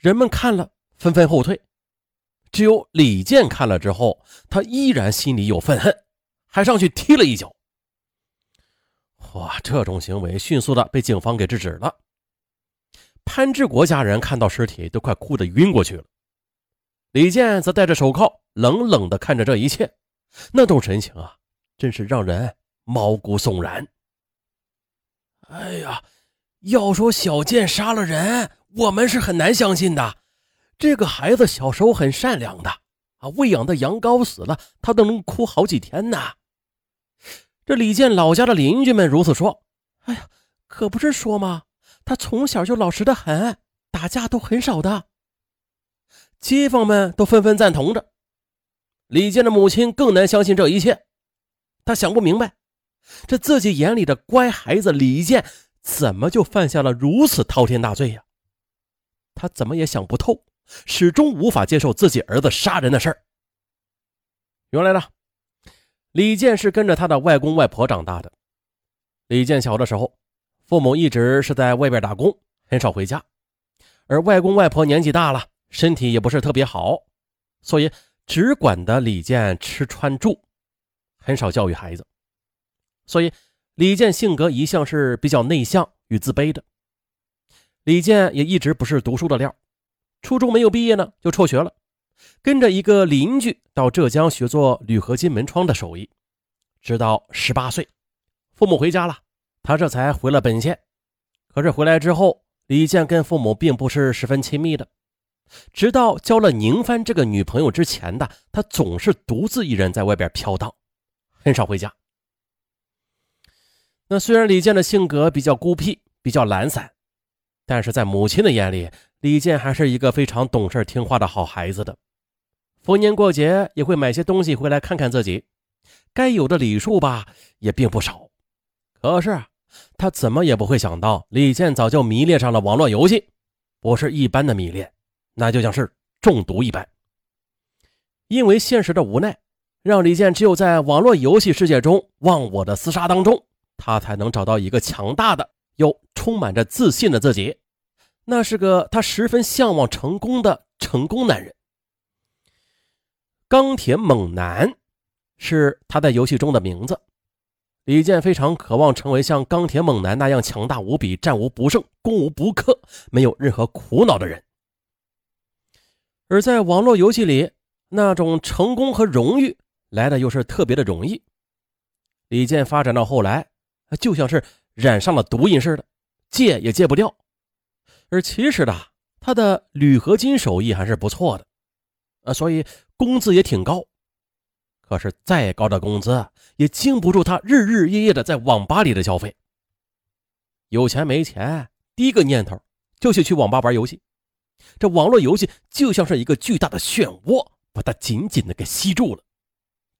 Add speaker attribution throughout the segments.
Speaker 1: 人们看了纷纷后退，只有李健看了之后，他依然心里有愤恨，还上去踢了一脚。哇！这种行为迅速的被警方给制止了。潘志国家人看到尸体都快哭得晕过去了，李健则戴着手铐，冷冷的看着这一切，那种神情啊，真是让人毛骨悚然。哎呀，要说小健杀了人，我们是很难相信的。这个孩子小时候很善良的啊，喂养的羊羔死了，他都能哭好几天呢。这李健老家的邻居们如此说：“哎呀，可不是说吗？他从小就老实的很，打架都很少的。”街坊们都纷纷赞同着。李健的母亲更难相信这一切，他想不明白，这自己眼里的乖孩子李健，怎么就犯下了如此滔天大罪呀？他怎么也想不透，始终无法接受自己儿子杀人的事儿。原来呢？李健是跟着他的外公外婆长大的。李健小的时候，父母一直是在外边打工，很少回家。而外公外婆年纪大了，身体也不是特别好，所以只管的李健吃穿住，很少教育孩子。所以李健性格一向是比较内向与自卑的。李健也一直不是读书的料，初中没有毕业呢，就辍学了。跟着一个邻居到浙江学做铝合金门窗的手艺，直到十八岁，父母回家了，他这才回了本县。可是回来之后，李健跟父母并不是十分亲密的。直到交了宁帆这个女朋友之前的，他总是独自一人在外边飘荡，很少回家。那虽然李健的性格比较孤僻，比较懒散，但是在母亲的眼里，李健还是一个非常懂事听话的好孩子的。逢年过节也会买些东西回来看看自己，该有的礼数吧也并不少。可是他怎么也不会想到，李健早就迷恋上了网络游戏，不是一般的迷恋，那就像是中毒一般。因为现实的无奈，让李健只有在网络游戏世界中忘我的厮杀当中，他才能找到一个强大的又充满着自信的自己。那是个他十分向往成功的成功男人。钢铁猛男是他在游戏中的名字。李健非常渴望成为像钢铁猛男那样强大无比、战无不胜、攻无不克、没有任何苦恼的人。而在网络游戏里，那种成功和荣誉来的又是特别的容易。李健发展到后来，就像是染上了毒瘾似的，戒也戒不掉。而其实呢，他的铝合金手艺还是不错的。啊，所以工资也挺高，可是再高的工资也经不住他日日夜夜的在网吧里的消费。有钱没钱，第一个念头就是去网吧玩游戏。这网络游戏就像是一个巨大的漩涡，把他紧紧的给吸住了，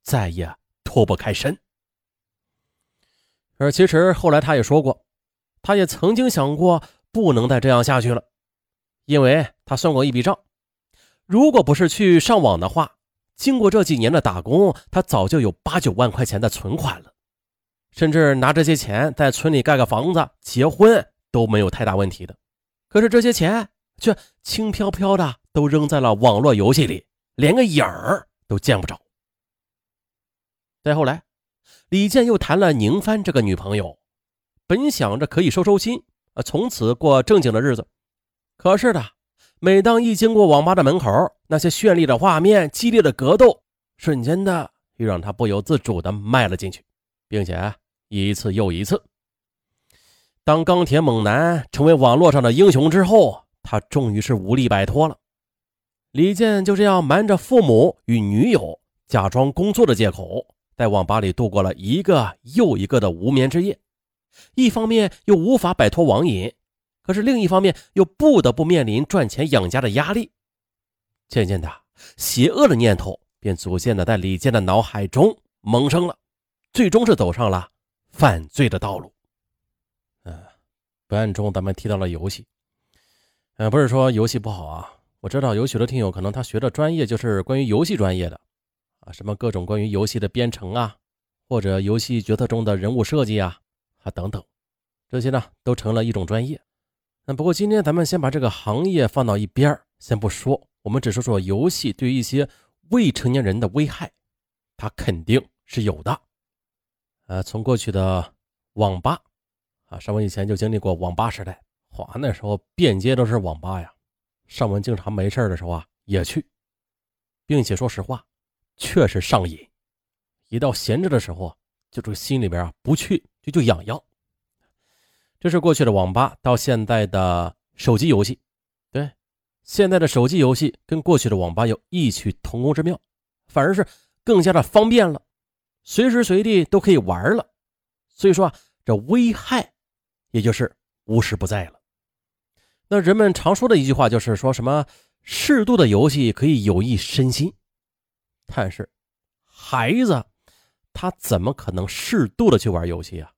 Speaker 1: 再也脱不开身。而其实后来他也说过，他也曾经想过不能再这样下去了，因为他算过一笔账。如果不是去上网的话，经过这几年的打工，他早就有八九万块钱的存款了，甚至拿这些钱在村里盖个房子、结婚都没有太大问题的。可是这些钱却轻飘飘的都扔在了网络游戏里，连个影儿都见不着。再后来，李健又谈了宁帆这个女朋友，本想着可以收收心，啊，从此过正经的日子。可是呢。每当一经过网吧的门口，那些绚丽的画面、激烈的格斗，瞬间的又让他不由自主的迈了进去，并且一次又一次。当钢铁猛男成为网络上的英雄之后，他终于是无力摆脱了。李健就这样瞒着父母与女友，假装工作的借口，在网吧里度过了一个又一个的无眠之夜，一方面又无法摆脱网瘾。可是另一方面，又不得不面临赚钱养家的压力。渐渐的，邪恶的念头便逐渐的在李健的脑海中萌生了，最终是走上了犯罪的道路。嗯，本案中咱们提到了游戏，嗯，不是说游戏不好啊。我知道有许多听友可能他学的专业就是关于游戏专业的，什么各种关于游戏的编程啊，或者游戏角色中的人物设计啊，啊等等，这些呢都成了一种专业。那不过今天咱们先把这个行业放到一边先不说，我们只说说游戏对于一些未成年人的危害，它肯定是有的。呃，从过去的网吧啊，上文以前就经历过网吧时代，哇，那时候遍街都是网吧呀。上文经常没事的时候啊也去，并且说实话，确实上瘾。一到闲着的时候啊，就这心里边啊不去就就痒痒。这是过去的网吧，到现在的手机游戏。对，现在的手机游戏跟过去的网吧有异曲同工之妙，反而是更加的方便了。随时随地都可以玩了，所以说啊，这危害也就是无时不在了。那人们常说的一句话就是说什么适度的游戏可以有益身心，但是孩子他怎么可能适度的去玩游戏啊？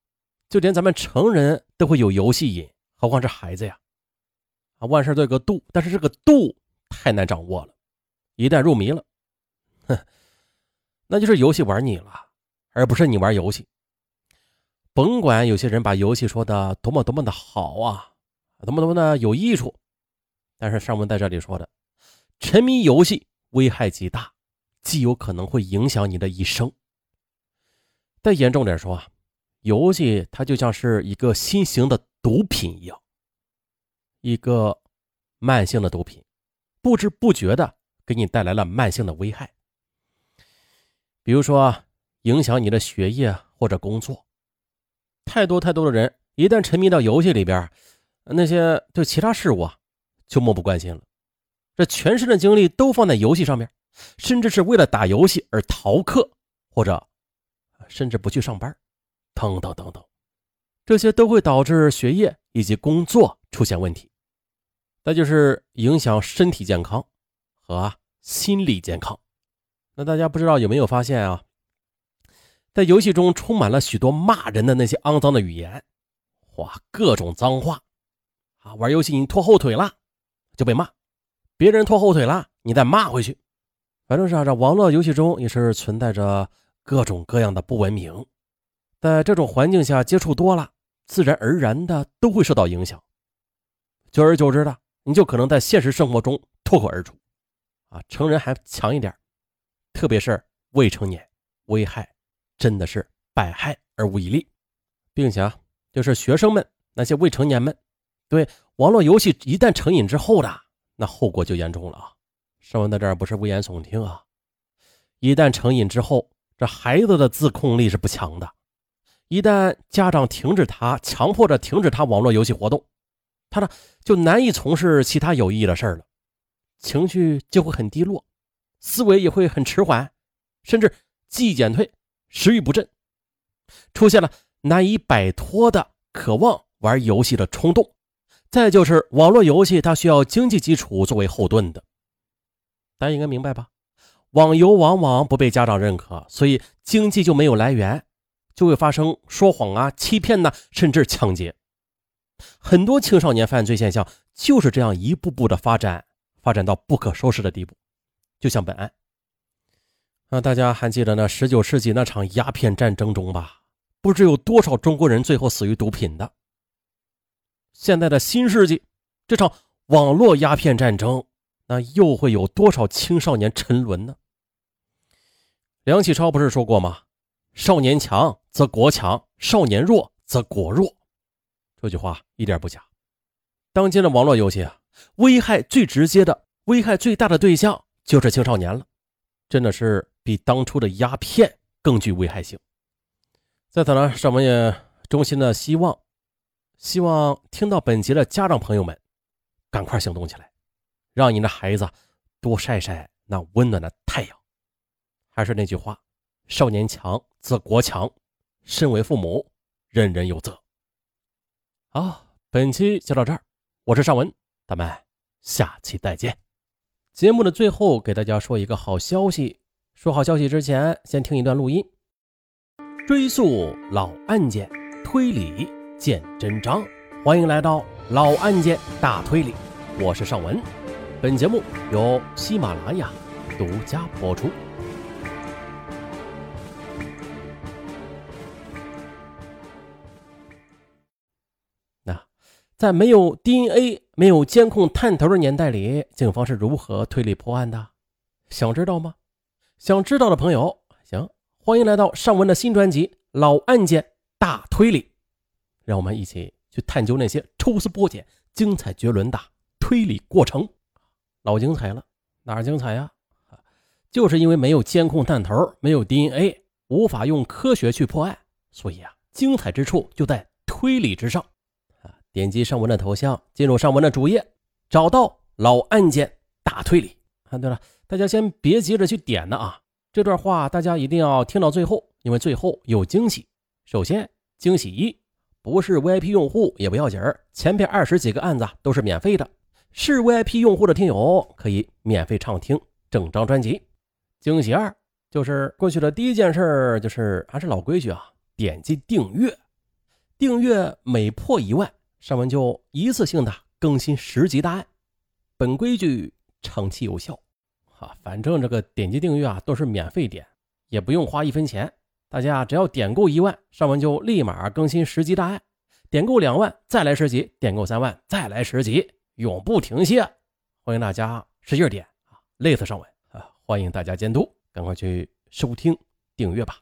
Speaker 1: 就连咱们成人都会有游戏瘾，何况是孩子呀？啊，万事都有个度，但是这个度太难掌握了，一旦入迷了，哼，那就是游戏玩腻了。而不是你玩游戏，甭管有些人把游戏说的多么多么的好啊，多么多么的有益处，但是上文在这里说的，沉迷游戏危害极大，极有可能会影响你的一生。再严重点说啊，游戏它就像是一个新型的毒品一样，一个慢性的毒品，不知不觉的给你带来了慢性的危害，比如说。影响你的学业或者工作，太多太多的人一旦沉迷到游戏里边，那些对其他事物啊就漠不关心了，这全身的精力都放在游戏上面，甚至是为了打游戏而逃课，或者甚至不去上班，等等等等，这些都会导致学业以及工作出现问题，那就是影响身体健康和心理健康。那大家不知道有没有发现啊？在游戏中充满了许多骂人的那些肮脏的语言，哇，各种脏话啊！玩游戏你拖后腿了，就被骂；别人拖后腿了，你再骂回去。反正是啊，这网络游戏中也是存在着各种各样的不文明。在这种环境下接触多了，自然而然的都会受到影响。久而久之的，你就可能在现实生活中脱口而出。啊，成人还强一点，特别是未成年，危害。真的是百害而无一利，并且啊，就是学生们那些未成年们，对网络游戏一旦成瘾之后的，那后果就严重了啊！上文在这儿不是危言耸听啊，一旦成瘾之后，这孩子的自控力是不强的，一旦家长停止他，强迫着停止他网络游戏活动，他呢就难以从事其他有意义的事儿了，情绪就会很低落，思维也会很迟缓，甚至记忆减退。食欲不振，出现了难以摆脱的渴望玩游戏的冲动，再就是网络游戏它需要经济基础作为后盾的，大家应该明白吧？网游往往不被家长认可，所以经济就没有来源，就会发生说谎啊、欺骗呐，甚至抢劫。很多青少年犯罪现象就是这样一步步的发展，发展到不可收拾的地步，就像本案。那大家还记得那十九世纪那场鸦片战争中吧？不知有多少中国人最后死于毒品的。现在的新世纪，这场网络鸦片战争，那又会有多少青少年沉沦呢？梁启超不是说过吗？“少年强则国强，少年弱则国弱。”这句话一点不假。当今的网络游戏啊，危害最直接的、危害最大的对象就是青少年了，真的是。比当初的鸦片更具危害性。在此呢，上文也衷心的希望，希望听到本集的家长朋友们，赶快行动起来，让你的孩子多晒晒那温暖的太阳。还是那句话，少年强则国强，身为父母，人人有责。好，本期就到这儿，我是尚文，咱们下期再见。节目的最后，给大家说一个好消息。说好消息之前，先听一段录音。追溯老案件，推理见真章。欢迎来到老案件大推理，我是尚文。本节目由喜马拉雅独家播出。那在没有 DNA、没有监控探头的年代里，警方是如何推理破案的？想知道吗？想知道的朋友，行，欢迎来到尚文的新专辑《老案件大推理》，让我们一起去探究那些抽丝剥茧、精彩绝伦的推理过程。老精彩了，哪儿精彩呀？就是因为没有监控探头，没有 DNA，无法用科学去破案，所以啊，精彩之处就在推理之上。啊点击上文的头像，进入上文的主页，找到老案件大推理。啊，对了，大家先别急着去点呢啊，这段话大家一定要听到最后，因为最后有惊喜。首先，惊喜一，不是 VIP 用户也不要紧儿，前边二十几个案子都是免费的，是 VIP 用户的听友可以免费畅听整张专辑。惊喜二，就是过去的第一件事，就是还是老规矩啊，点击订阅，订阅每破一万。上文就一次性的更新十集大案，本规矩长期有效，哈，反正这个点击订阅啊都是免费点，也不用花一分钱。大家只要点够一万，上文就立马更新十集大案；点够两万再来十集；点够三万再来十集，永不停歇。欢迎大家使劲点啊，累死上文啊！欢迎大家监督，赶快去收听订阅吧。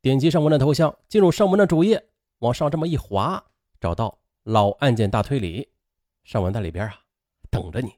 Speaker 1: 点击上文的头像，进入上文的主页，往上这么一滑，找到。老案件大推理，上文在里边啊，等着你。